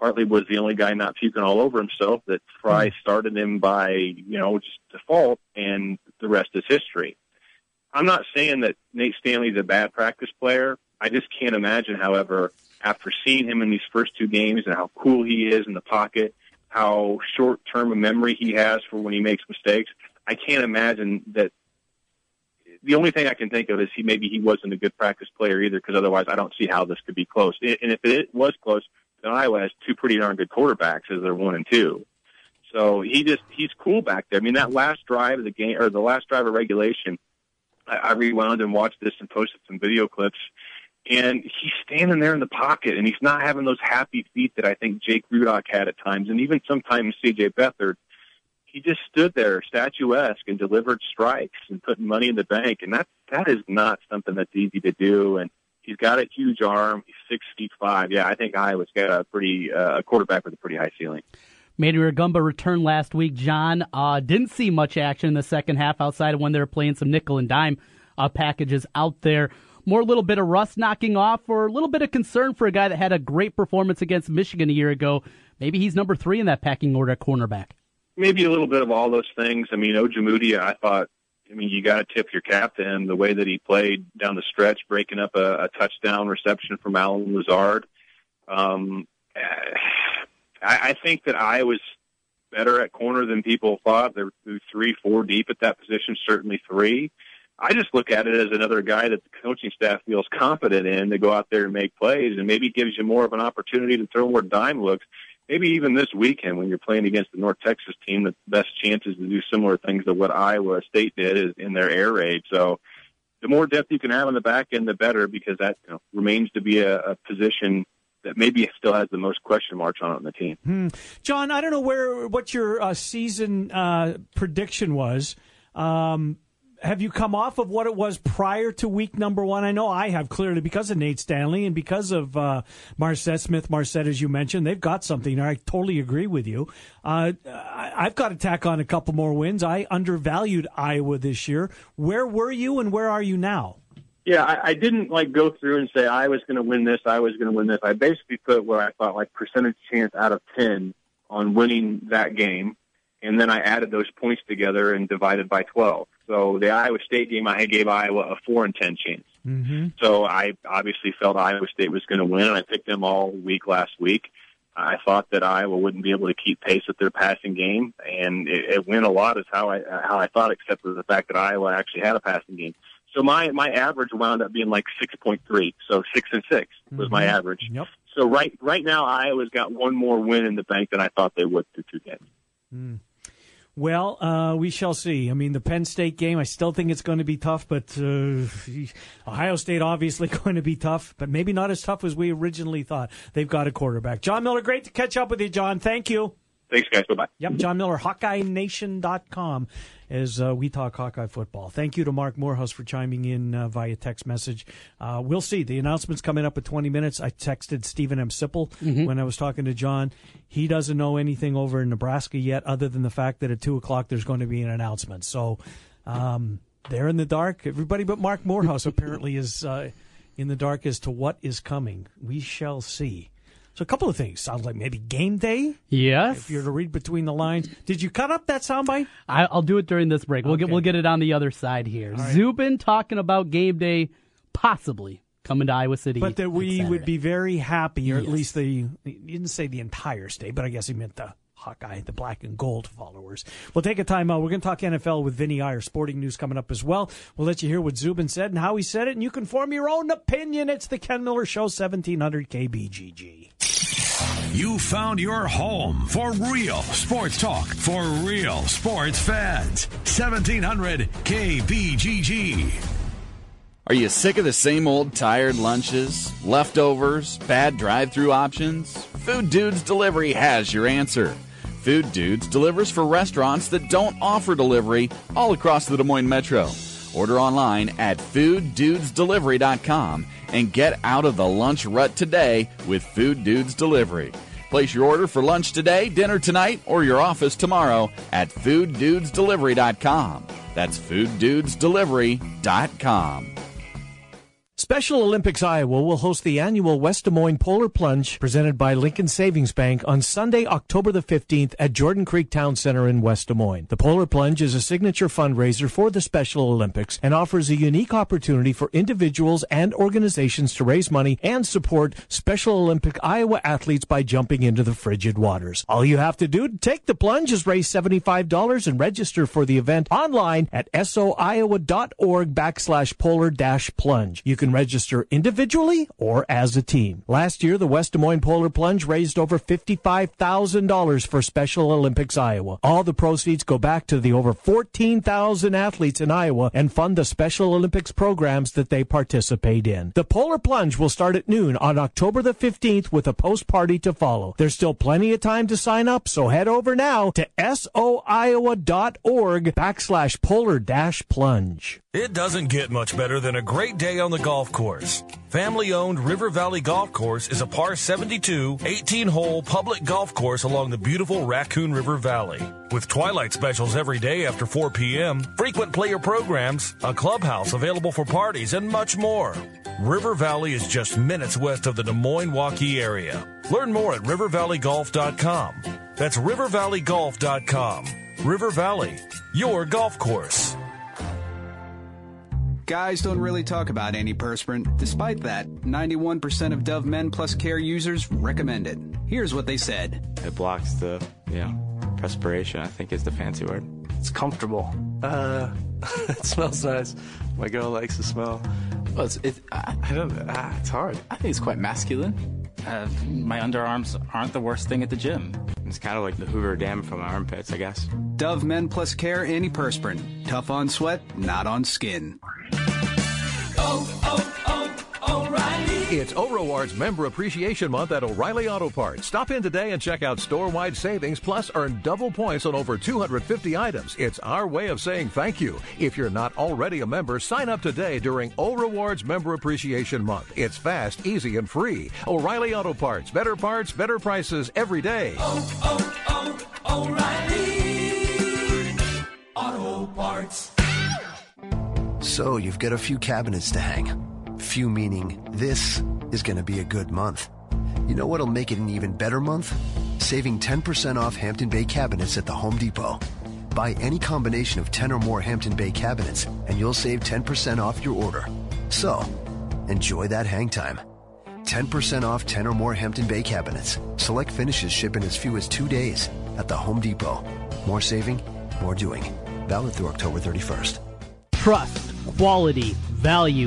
Hartlieb was the only guy not puking all over himself that Fry mm-hmm. started him by you know just default, and the rest is history. I'm not saying that Nate Stanley's a bad practice player. I just can't imagine, however, after seeing him in these first two games and how cool he is in the pocket how short term a memory he has for when he makes mistakes. I can't imagine that. The only thing I can think of is he maybe he wasn't a good practice player either, because otherwise I don't see how this could be close. And if it was close, then Iowa has two pretty darn good quarterbacks as they're one and two. So he just he's cool back there. I mean, that last drive of the game or the last drive of regulation, I, I rewound and watched this and posted some video clips and he's standing there in the pocket and he's not having those happy feet that I think Jake Rudock had at times and even sometimes CJ Beathard. He just stood there statuesque and delivered strikes and putting money in the bank and that that is not something that's easy to do and he's got a huge arm. He's six feet five. Yeah, I think Iowa's got a pretty uh, a quarterback with a pretty high ceiling. Manny Rugamba returned last week. John uh, didn't see much action in the second half outside of when they were playing some nickel and dime uh, packages out there more a little bit of rust knocking off or a little bit of concern for a guy that had a great performance against Michigan a year ago? Maybe he's number three in that packing order at cornerback. Maybe a little bit of all those things. I mean, Ojemudia, I thought, I mean, you got to tip your cap to him the way that he played down the stretch, breaking up a, a touchdown reception from Allen Lazard. Um, I, I think that I was better at corner than people thought. They're three, four deep at that position, certainly three. I just look at it as another guy that the coaching staff feels confident in to go out there and make plays and maybe gives you more of an opportunity to throw more dime looks. Maybe even this weekend when you're playing against the North Texas team, the best chances to do similar things to what Iowa State did is in their air raid. So the more depth you can have on the back end, the better because that you know, remains to be a, a position that maybe still has the most question marks on it on the team. Hmm. John, I don't know where what your uh, season uh, prediction was. Um, have you come off of what it was prior to week number one? I know I have clearly because of Nate Stanley and because of uh, Marsette Smith Marsette, as you mentioned. They've got something. I totally agree with you. Uh, I've got to tack on a couple more wins. I undervalued Iowa this year. Where were you and where are you now? Yeah, I, I didn't like go through and say I was going to win this. I was going to win this. I basically put what I thought like percentage chance out of ten on winning that game, and then I added those points together and divided by twelve. So the Iowa State game, I gave Iowa a four and ten chance. Mm-hmm. So I obviously felt Iowa State was going to win, and I picked them all week last week. I thought that Iowa wouldn't be able to keep pace with their passing game, and it, it went a lot is how I how I thought, except for the fact that Iowa actually had a passing game. So my my average wound up being like six point three. So six and six was mm-hmm. my average. Yep. So right right now Iowa's got one more win in the bank than I thought they would through two games. Mm. Well, uh, we shall see. I mean, the Penn State game, I still think it's going to be tough, but uh, Ohio State obviously going to be tough, but maybe not as tough as we originally thought. They've got a quarterback. John Miller, great to catch up with you, John. Thank you. Thanks, guys. Bye bye. Yep, John Miller, HawkeyeNation.com as uh, we talk Hawkeye football. Thank you to Mark Morehouse for chiming in uh, via text message. Uh, we'll see. The announcement's coming up in 20 minutes. I texted Steven M. Sipple Mhm. when I was talking to John. He doesn't know anything over in Nebraska yet, other than the fact that at 2 o'clock there's going to be an announcement. So um, they're in the dark. Everybody but Mark Morehouse apparently is uh, in the dark as to what is coming. We shall see. So a couple of things. Sounds like maybe game day. Yes. If you're to read between the lines. Did you cut up that soundbite? I, I'll do it during this break. We'll get we'll get it on the other side here. right. Zubin talking about game day possibly coming to Iowa City. But that we would be very happy, or at least the he didn't say the entire state, but I guess he meant the Hawkeye, the black and gold followers. We'll take a time out. We're going to talk NFL with Vinny Iyer. Sporting news coming up as well. We'll let you hear what Zubin said and how he said it, and you can form your own opinion. It's the Ken Miller Show, 1700 KBGG. You found your home for real sports talk for real sports fans. 1700 KBGG. Are you sick of the same old tired lunches, leftovers, bad drive through options? Food Dudes Delivery has your answer. Food Dudes delivers for restaurants that don't offer delivery all across the Des Moines Metro. Order online at fooddudesdelivery.com and get out of the lunch rut today with Food Dudes Delivery. Place your order for lunch today, dinner tonight, or your office tomorrow at fooddudesdelivery.com. That's fooddudesdelivery.com. Special Olympics Iowa will host the annual West Des Moines Polar Plunge presented by Lincoln Savings Bank on Sunday, October the 15th at Jordan Creek Town Center in West Des Moines. The Polar Plunge is a signature fundraiser for the Special Olympics and offers a unique opportunity for individuals and organizations to raise money and support Special Olympic Iowa athletes by jumping into the frigid waters. All you have to do to take the plunge is raise $75 and register for the event online at soiowa.org backslash polar dash plunge. You can register individually or as a team. Last year, the West Des Moines Polar Plunge raised over $55,000 for Special Olympics Iowa. All the proceeds go back to the over 14,000 athletes in Iowa and fund the Special Olympics programs that they participate in. The Polar Plunge will start at noon on October the 15th with a post party to follow. There's still plenty of time to sign up, so head over now to soiowa.org backslash polar dash plunge. It doesn't get much better than a great day on the golf course. Family owned River Valley Golf Course is a par 72, 18 hole public golf course along the beautiful Raccoon River Valley. With twilight specials every day after 4 p.m., frequent player programs, a clubhouse available for parties, and much more. River Valley is just minutes west of the Des Moines Waukee area. Learn more at rivervalleygolf.com. That's rivervalleygolf.com. River Valley, your golf course. Guys don't really talk about antiperspirant. Despite that, 91% of Dove Men Plus Care users recommend it. Here's what they said. It blocks the, you know, perspiration, I think is the fancy word. It's comfortable. Uh, it smells nice. My girl likes the smell. Well, it's, it, I, I don't know. Ah, it's hard. I think it's quite masculine. Uh, my underarms aren't the worst thing at the gym. It's kind of like the Hoover Dam from my armpits, I guess. Dove Men Plus Care Antiperspirant. Tough on sweat, not on skin. It's O'Rewards Member Appreciation Month at O'Reilly Auto Parts. Stop in today and check out store-wide savings, plus earn double points on over 250 items. It's our way of saying thank you. If you're not already a member, sign up today during O'Rewards Member Appreciation Month. It's fast, easy, and free. O'Reilly Auto Parts. Better parts, better prices every day. Oh, oh, oh, O'Reilly Auto Parts. So you've got a few cabinets to hang. Few meaning this is going to be a good month. You know what'll make it an even better month? Saving 10% off Hampton Bay cabinets at the Home Depot. Buy any combination of 10 or more Hampton Bay cabinets and you'll save 10% off your order. So, enjoy that hang time. 10% off 10 or more Hampton Bay cabinets. Select finishes ship in as few as two days at the Home Depot. More saving, more doing. Valid through October 31st. Trust, quality, value.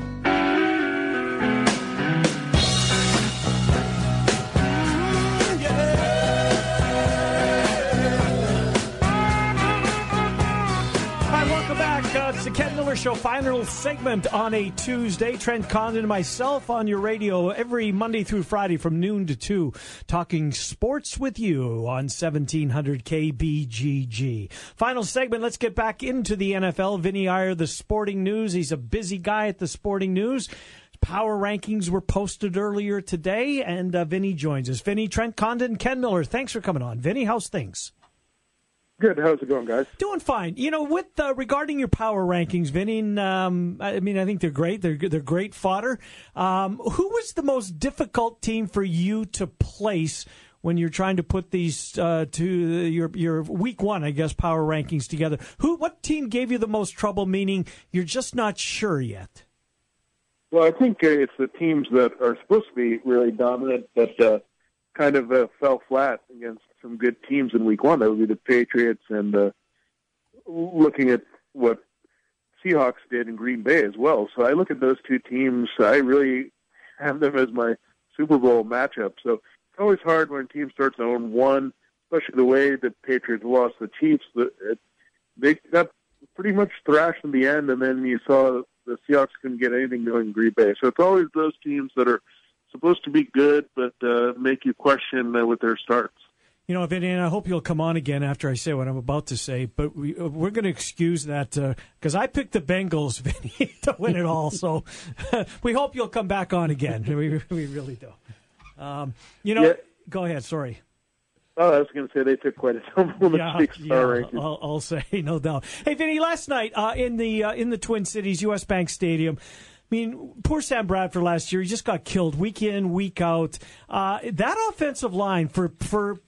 Uh, Show final segment on a Tuesday. Trent Condon and myself on your radio every Monday through Friday from noon to 2, talking sports with you on 1700 KBGG. Final segment, let's get back into the NFL. Vinny Iyer, the sporting news. He's a busy guy at the sporting news. Power rankings were posted earlier today, and uh, Vinny joins us. Vinny, Trent Condon, Ken Miller, thanks for coming on. Vinny, how's things? Good. How's it going, guys? Doing fine. You know, with uh, regarding your power rankings, Vinny, um, I mean, I think they're great. They're they're great fodder. Um, who was the most difficult team for you to place when you're trying to put these uh, to your your week one, I guess, power rankings together? Who, what team gave you the most trouble? Meaning, you're just not sure yet. Well, I think uh, it's the teams that are supposed to be really dominant that uh, kind of uh, fell flat against some good teams in week one. That would be the Patriots and uh, looking at what Seahawks did in Green Bay as well. So I look at those two teams. I really have them as my Super Bowl matchup. So it's always hard when a team starts to own one, especially the way the Patriots lost the Chiefs. The, it, they got pretty much thrashed in the end, and then you saw the Seahawks couldn't get anything going in Green Bay. So it's always those teams that are supposed to be good, but uh, make you question uh, with their starts. You know, Vinny, I hope you'll come on again after I say what I'm about to say, but we, uh, we're going to excuse that because uh, I picked the Bengals, Vinny, to win it all. So we hope you'll come back on again. We, we really do. Um, you know, Yeah. go ahead. Sorry. Oh, I was going to say they took quite a tumble in Yeah, the six yeah, star rankings. I'll, I'll say no doubt. Hey, Vinny, last night uh, in the uh, in the Twin Cities, U.S. Bank Stadium. I mean, poor Sam Bradford last year. He just got killed week in, week out. Uh, that offensive line for for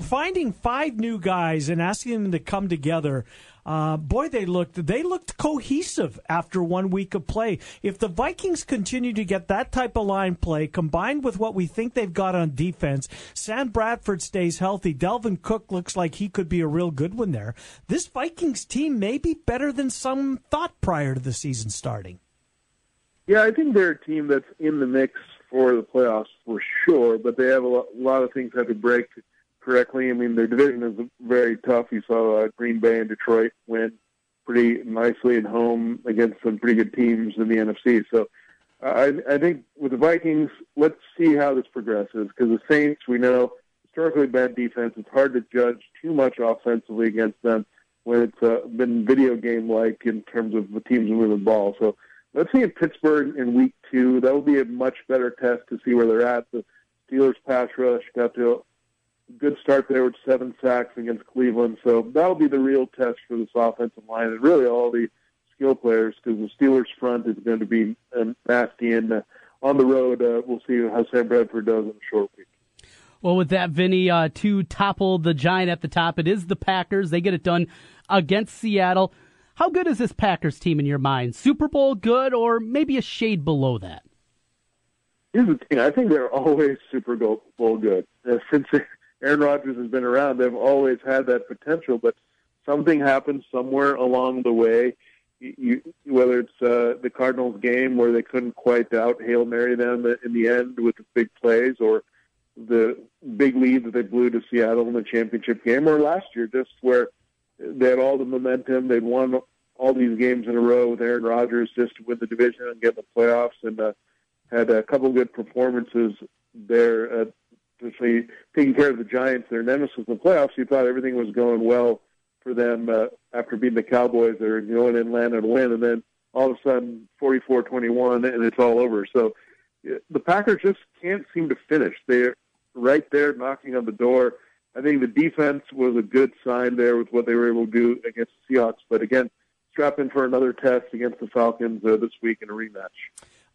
finding five new guys and asking them to come together. Uh, boy, they looked they looked cohesive after one week of play. If the Vikings continue to get that type of line play combined with what we think they've got on defense, Sam Bradford stays healthy. Dalvin Cook looks like he could be a real good one there. This Vikings team may be better than some thought prior to the season starting. Yeah, I think they're a team that's in the mix for the playoffs for sure, but they have a lo- lot of things have to break correctly. I mean, their division is very tough. You saw uh, Green Bay and Detroit win pretty nicely at home against some pretty good teams in the NFC. So I, I think with the Vikings, let's see how this progresses because the Saints, we know, historically bad defense. It's hard to judge too much offensively against them when it's uh, been video game like in terms of the teams moving the ball. So let's see in Pittsburgh in week two. That will be a much better test to see where they're at. The Steelers pass rush got to good start there with seven sacks against Cleveland. So that'll be the real test for this offensive line and really all the skill players because the Steelers front is going to be um, nasty. And uh, on the road, uh, we'll see how Sam Bradford does in a short week. Well, with that, Vinny, uh, to topple the giant at the top, it is the Packers. They get it done against Seattle. How good is this Packers team in your mind? Super Bowl good, or maybe a shade below that? Here's the thing: I think they're always Super Bowl good. Uh, since Aaron Rodgers has been around, they've always had that potential. But something happened somewhere along the way. You, whether it's uh, the Cardinals game where they couldn't quite out hail mary them in the end with the big plays, or the big lead that they blew to Seattle in the championship game, or last year just where they had all the momentum. They'd won all these games in a row with Aaron Rodgers just to win the division and get the playoffs, and uh, had a couple good performances there. Uh, especially taking care of the Giants, their nemesis in the playoffs. You thought everything was going well for them uh, after beating the Cowboys. They're going in, landing a win, and then all of a sudden, 44-21, and it's all over. So the Packers just can't seem to finish. They're right there knocking on the door. I think the defense was a good sign there with what they were able to do against the Seahawks. But again, strap in for another test against the Falcons uh, this week in a rematch.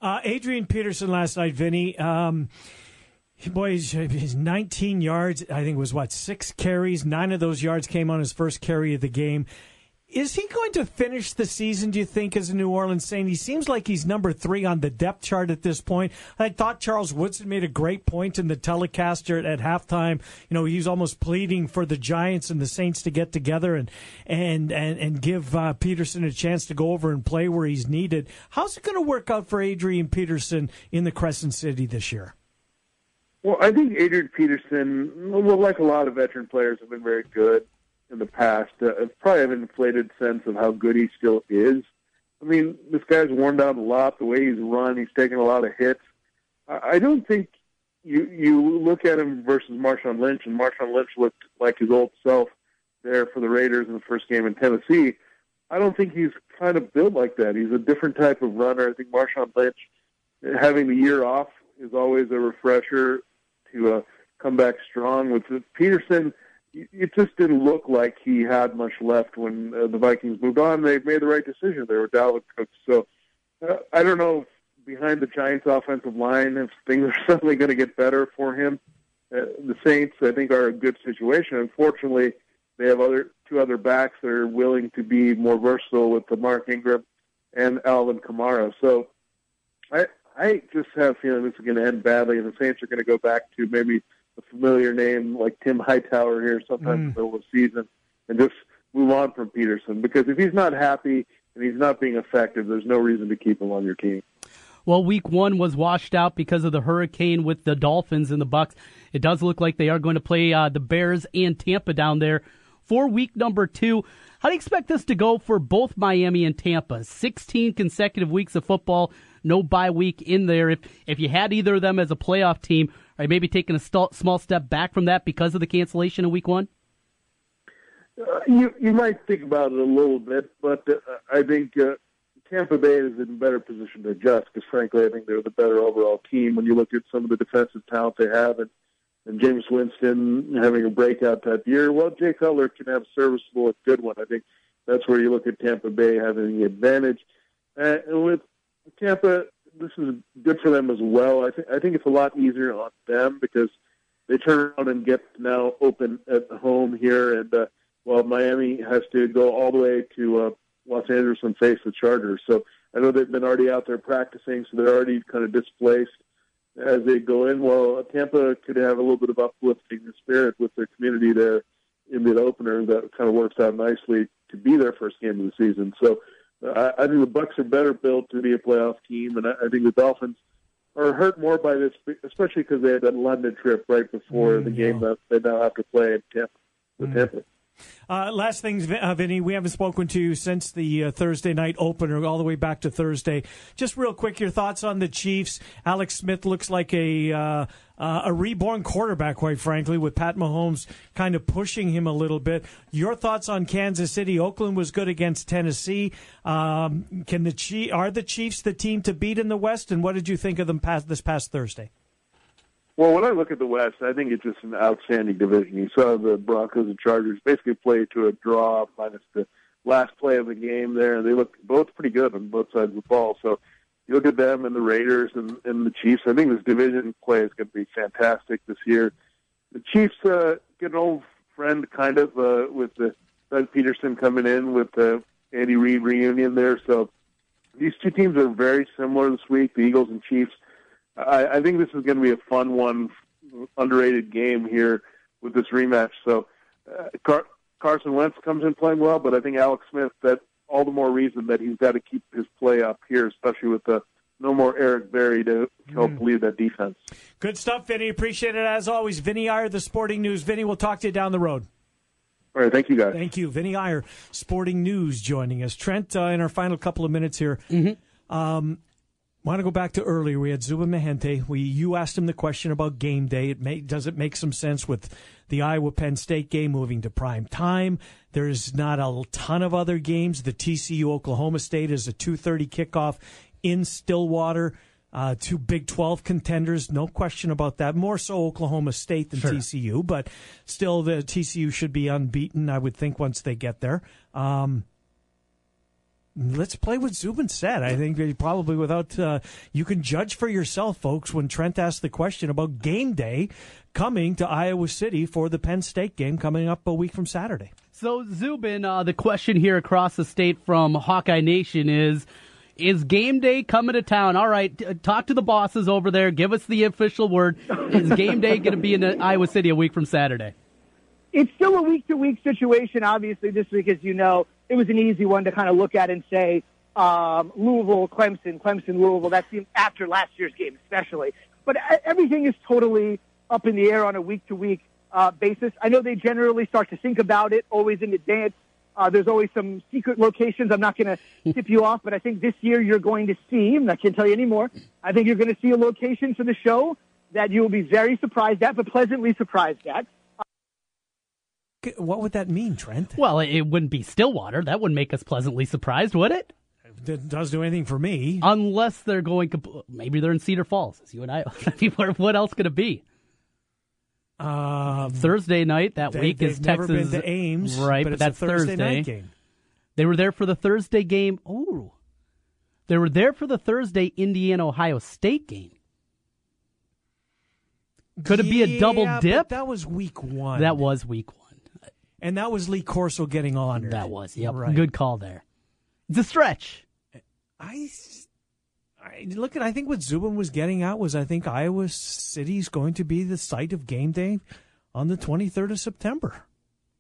Uh, Adrian Peterson last night, Vinny. Um, boy, his 19 yards, I think was what, six carries. Nine of those yards came on his first carry of the game. Is he going to finish the season, do you think, as a New Orleans Saint? He seems like he's number three on the depth chart at this point. I thought Charles Woodson made a great point in the telecaster at halftime. You know, he was almost pleading for the Giants and the Saints to get together and and and, and give uh, Peterson a chance to go over and play where he's needed. How's it going to work out for Adrian Peterson in the Crescent City this year? Well, I think Adrian Peterson, well, like a lot of veteran players, have been very good in the past. Uh, probably an inflated sense of how good he still is. I mean, this guy's worn down a lot. The way he's run, he's taken a lot of hits. I, I don't think you you look at him versus Marshawn Lynch, and Marshawn Lynch looked like his old self there for the Raiders in the first game in Tennessee. I don't think he's kind of built like that. He's a different type of runner. I think Marshawn Lynch having the year off is always a refresher to uh, come back strong. With Peterson, it just didn't look like he had much left when uh, the Vikings moved on. They made the right decision there with Dalvin Cook. So uh, I don't know behind the Giants' offensive line if things are suddenly going to get better for him. Uh, the Saints, I think, are a good situation. Unfortunately, they have other two other backs that are willing to be more versatile with the Mark Ingram and Alvin Kamara. So I I just have a feeling this is going to end badly, and the Saints are going to go back to maybe a familiar name like Tim Hightower here sometime mm. in the middle of the season and just move on from Peterson because if he's not happy and he's not being effective, there's no reason to keep him on your team. Well, week one was washed out because of the hurricane with the Dolphins and the Bucks. It does look like they are going to play uh, the Bears and Tampa down there for week number two. How do you expect this to go for both Miami and Tampa? 16 consecutive weeks of football, no bye week in there. If if you had either of them as a playoff team, are you maybe taking a st- small step back from that because of the cancellation in week one? Uh, you you might think about it a little bit, but uh, I think uh, Tampa Bay is in a better position to adjust because, frankly, I think they're the better overall team when you look at some of the defensive talent they have and, and Jameis Winston having a breakout type year. Well, Jay Cutler can have a serviceable, good one. I think that's where you look at Tampa Bay having the advantage. Uh, and with Tampa, this is good for them as well. I think I think it's a lot easier on them because they turn around and get now open at home here, and uh, while Miami has to go all the way to uh, Los Angeles and face the Chargers. So I know they've been already out there practicing, so they're already kind of displaced as they go in. Well, Tampa could have a little bit of uplifting the spirit with their community there in the opener that kind of works out nicely to be their first game of the season. So I, I think the Bucks are better built to be a playoff team, and I, I think the Dolphins are hurt more by this, especially because they had that London trip right before mm, the game yeah. that they now have to play in Tampa. Mm. Tampa. Uh, last things, uh, Vinny, we haven't spoken to you since the uh, Thursday night opener, all the way back to Thursday. Just real quick, your thoughts on the Chiefs? Alex Smith looks like a uh, uh, a reborn quarterback, quite frankly, with Pat Mahomes kind of pushing him a little bit. Your thoughts on Kansas City? Oakland was good against Tennessee. Um, can the Chief, are the Chiefs the team to beat in the West? And what did you think of them past, this past Thursday? Well, when I look at the West, I think it's just an outstanding division. You saw the Broncos and Chargers basically play to a draw, minus the last play of the game there, and they look both pretty good on both sides of the ball. So you look at them and the Raiders and, and the Chiefs. I think this division play is going to be fantastic this year. The Chiefs uh, get an old friend, kind of, uh, with the Doug Pederson coming in with the Andy Reid reunion there. So these two teams are very similar this week, the Eagles and Chiefs. I, I think this is going to be a fun one, underrated game here with this rematch. So uh, Car- Carson Wentz comes in playing well, but I think Alex Smith, that all the more reason that he's got to keep his play up here, especially with the no more Eric Berry to help mm. lead that defense. Good stuff, Vinny. Appreciate it as always. Vinny Iyer, the Sporting News. Vinny, we'll talk to you down the road. All right, thank you, guys. Thank you. Vinny Iyer, Sporting News, joining us. Trent, uh, in our final couple of minutes here, mm-hmm. um, want to go back to earlier. We had Zubin Mehenti. We you asked him the question about game day. It may, does it make some sense with the Iowa Penn State game moving to prime time? There's not a ton of other games. The TCU Oklahoma State is a 2:30 kickoff in Stillwater. Uh, two Big 12 contenders, no question about that. More so Oklahoma State than sure. TCU, but still the TCU should be unbeaten, I would think, once they get there. Um, let's play what Zubin said. I think probably without uh, you can judge for yourself, folks. When Trent asked the question about game day coming to Iowa City for the Penn State game coming up a week from Saturday. So Zubin, uh, the question here across the state from Hawkeye Nation is. Is game day coming to town? All right, t- talk to the bosses over there. Give us the official word. Is game day going to be in Iowa City a week from Saturday? It's still a week to week situation, obviously, this week, as you know it was an easy one to kind of look at and say um, Louisville, Clemson, Clemson, Louisville. That's after last year's game, especially. But everything is totally up in the air on a week to week basis. I know they generally start to think about it always in advance. Uh, there's always some secret locations. I'm not going to tip you off, but I think this year you're going to see, and I can't tell you anymore, I think you're going to see a location for the show that you will be very surprised at, but pleasantly surprised at. What would that mean, Trent? Well, it wouldn't be Stillwater. That wouldn't make us pleasantly surprised, would it? It does do anything for me. Unless they're going, maybe they're in Cedar Falls, you and I. what else could it be? Um, Thursday night that they, week is never Texas. Been to Ames, right? But, but that's Thursday, Thursday. night game. They were there for the Thursday game. Oh, they were there for the Thursday Indiana Ohio State game. Could it yeah, be a double dip? that was week one. That was week one. And that was Lee Corso getting honored. That was, yep. Right. Good call there. It's a stretch. I, I look at. I think what Zubin was getting at was I think Iowa City is going to be the site of game day on the 23rd of September.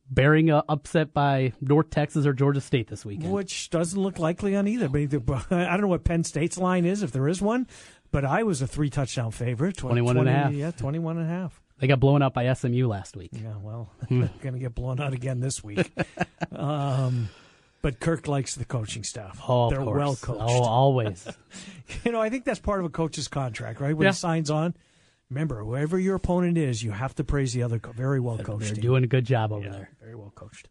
Bearing a upset by North Texas or Georgia State this weekend, which doesn't look likely on either. I don't know what Penn State's line is, if there is one, but I was a three touchdown favorite. 20, 21 and a half. Yeah, 21 and a half. They got blown out by SMU last week. Yeah, well, they're going to get blown out again this week. um, but Kirk likes the coaching staff. Oh, they're well coached. Oh, always. you know, I think that's part of a coach's contract, right? When yeah. he signs on, remember, whoever your opponent is, you have to praise the other. Co- very well coached. They're team. doing a good job over yeah, there. Very well coached.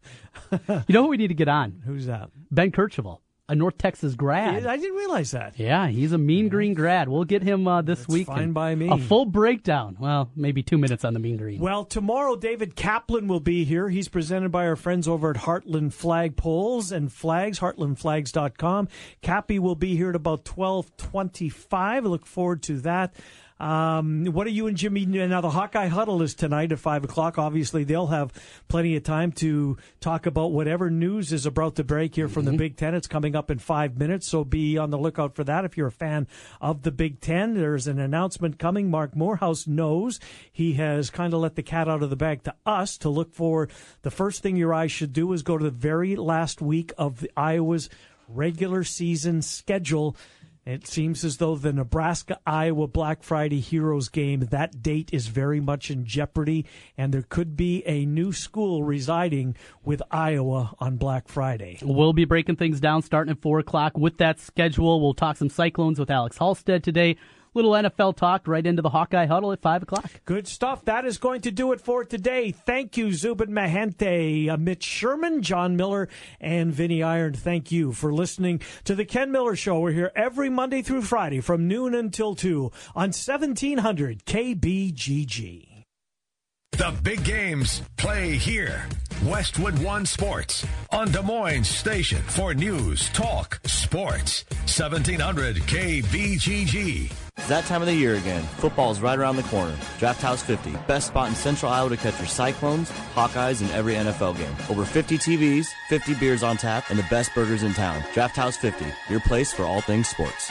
you know who we need to get on? Who's that? Ben Kercheval a North Texas grad. I didn't realize that. Yeah, he's a Mean Green grad. We'll get him uh, this That's week. Fine by me. A full breakdown. Well, maybe two minutes on the Mean Green. Well, tomorrow David Kaplan will be here. He's presented by our friends over at Heartland Flag Poles and Flags, heartlandflags.com. Cappy will be here at about 1225. I look forward to that. Um, what are you and Jimmy? Now the Hawkeye Huddle is tonight at five o'clock. Obviously, they'll have plenty of time to talk about whatever news is about to break here from mm-hmm. the Big Ten. It's coming up in five minutes, so be on the lookout for that. If you're a fan of the Big Ten, there's an announcement coming. Mark Morehouse knows he has kind of let the cat out of the bag to us to look for. The first thing your eyes should do is go to the very last week of the Iowa's regular season schedule It seems as though the Nebraska Iowa Black Friday Heroes game, that date is very much in jeopardy, and there could be a new school residing with Iowa on Black Friday. We'll be breaking things down starting at 4 o'clock with that schedule. We'll talk some Cyclones with Alex Halsted today little NFL talk right into the Hawkeye huddle at 5 o'clock. Good stuff. That is going to do it for today. Thank you, Zubin Mehenti, uh, Mitch Sherman, John Miller, and Vinny Iyer. Thank you for listening to The Ken Miller Show. We're here every Monday through Friday from noon until 2 on 1700 KBGG. The big games play here. Westwood One Sports on Des Moines Station for news, talk, sports. 1700 KBGG. It's that time of the year again. Football's right around the corner. Draft House 50, best spot in Central Iowa to catch your Cyclones, Hawkeyes, and every NFL game. Over 50 TVs, 50 beers on tap, and the best burgers in town. Draft House 50, your place for all things sports.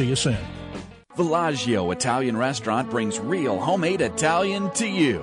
See you soon. Villaggio Italian Restaurant brings real homemade Italian to you.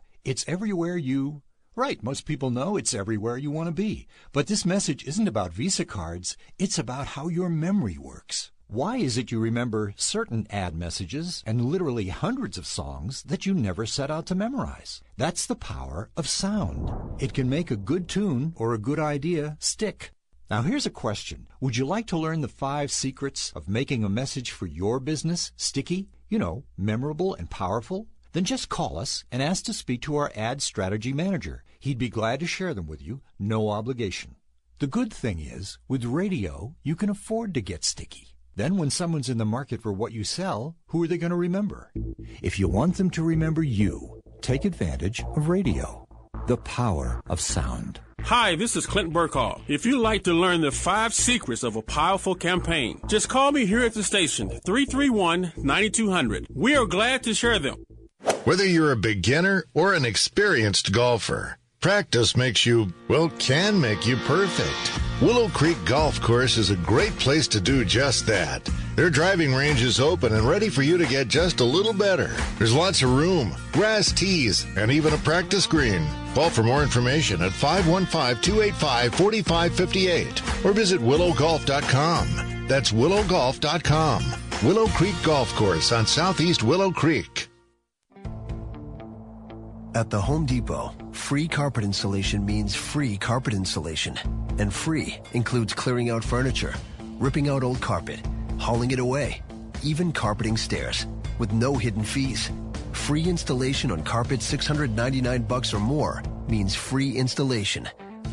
It's everywhere you. Right, most people know it's everywhere you want to be. But this message isn't about Visa cards, it's about how your memory works. Why is it you remember certain ad messages and literally hundreds of songs that you never set out to memorize? That's the power of sound. It can make a good tune or a good idea stick. Now here's a question. Would you like to learn the five secrets of making a message for your business sticky, you know, memorable and powerful? Then just call us and ask to speak to our ad strategy manager. He'd be glad to share them with you, no obligation. The good thing is, with radio, you can afford to get sticky. Then when someone's in the market for what you sell, who are they going to remember? If you want them to remember you, take advantage of radio. The power of sound. Hi, this is Clint Burkall. If you'd like to learn the five secrets of a powerful campaign, just call me here at the station, 331 9200. We are glad to share them. Whether you're a beginner or an experienced golfer, practice makes you, well, can make you perfect. Willow Creek Golf Course is a great place to do just that. Their driving range is open and ready for you to get just a little better. There's lots of room, grass tees, and even a practice green. Call for more information at 515-285-4558 or visit willowgolf.com. That's willowgolf.com. Willow Creek Golf Course on Southeast Willow Creek. At the Home Depot, free carpet installation means free carpet installation. And free includes clearing out furniture, ripping out old carpet, hauling it away, even carpeting stairs, with no hidden fees. Free installation on carpet 699 bucks or more means free installation.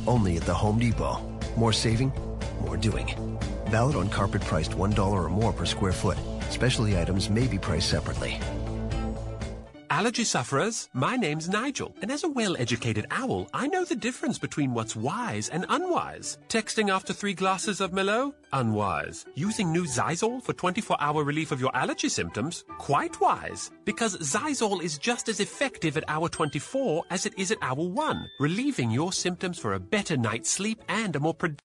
Only at the Home Depot. More saving, more doing. Valid on carpet priced $1 or more per square foot. Specialty items may be priced separately. Allergy sufferers, my name's Nigel, and as a well-educated owl, I know the difference between what's wise and unwise. Texting after three glasses of Merlot? Unwise. Using new Xyzal for 24-hour relief of your allergy symptoms? Quite wise. Because Xyzal is just as effective at hour 24 as it is at hour 1, relieving your symptoms for a better night's sleep and a more productive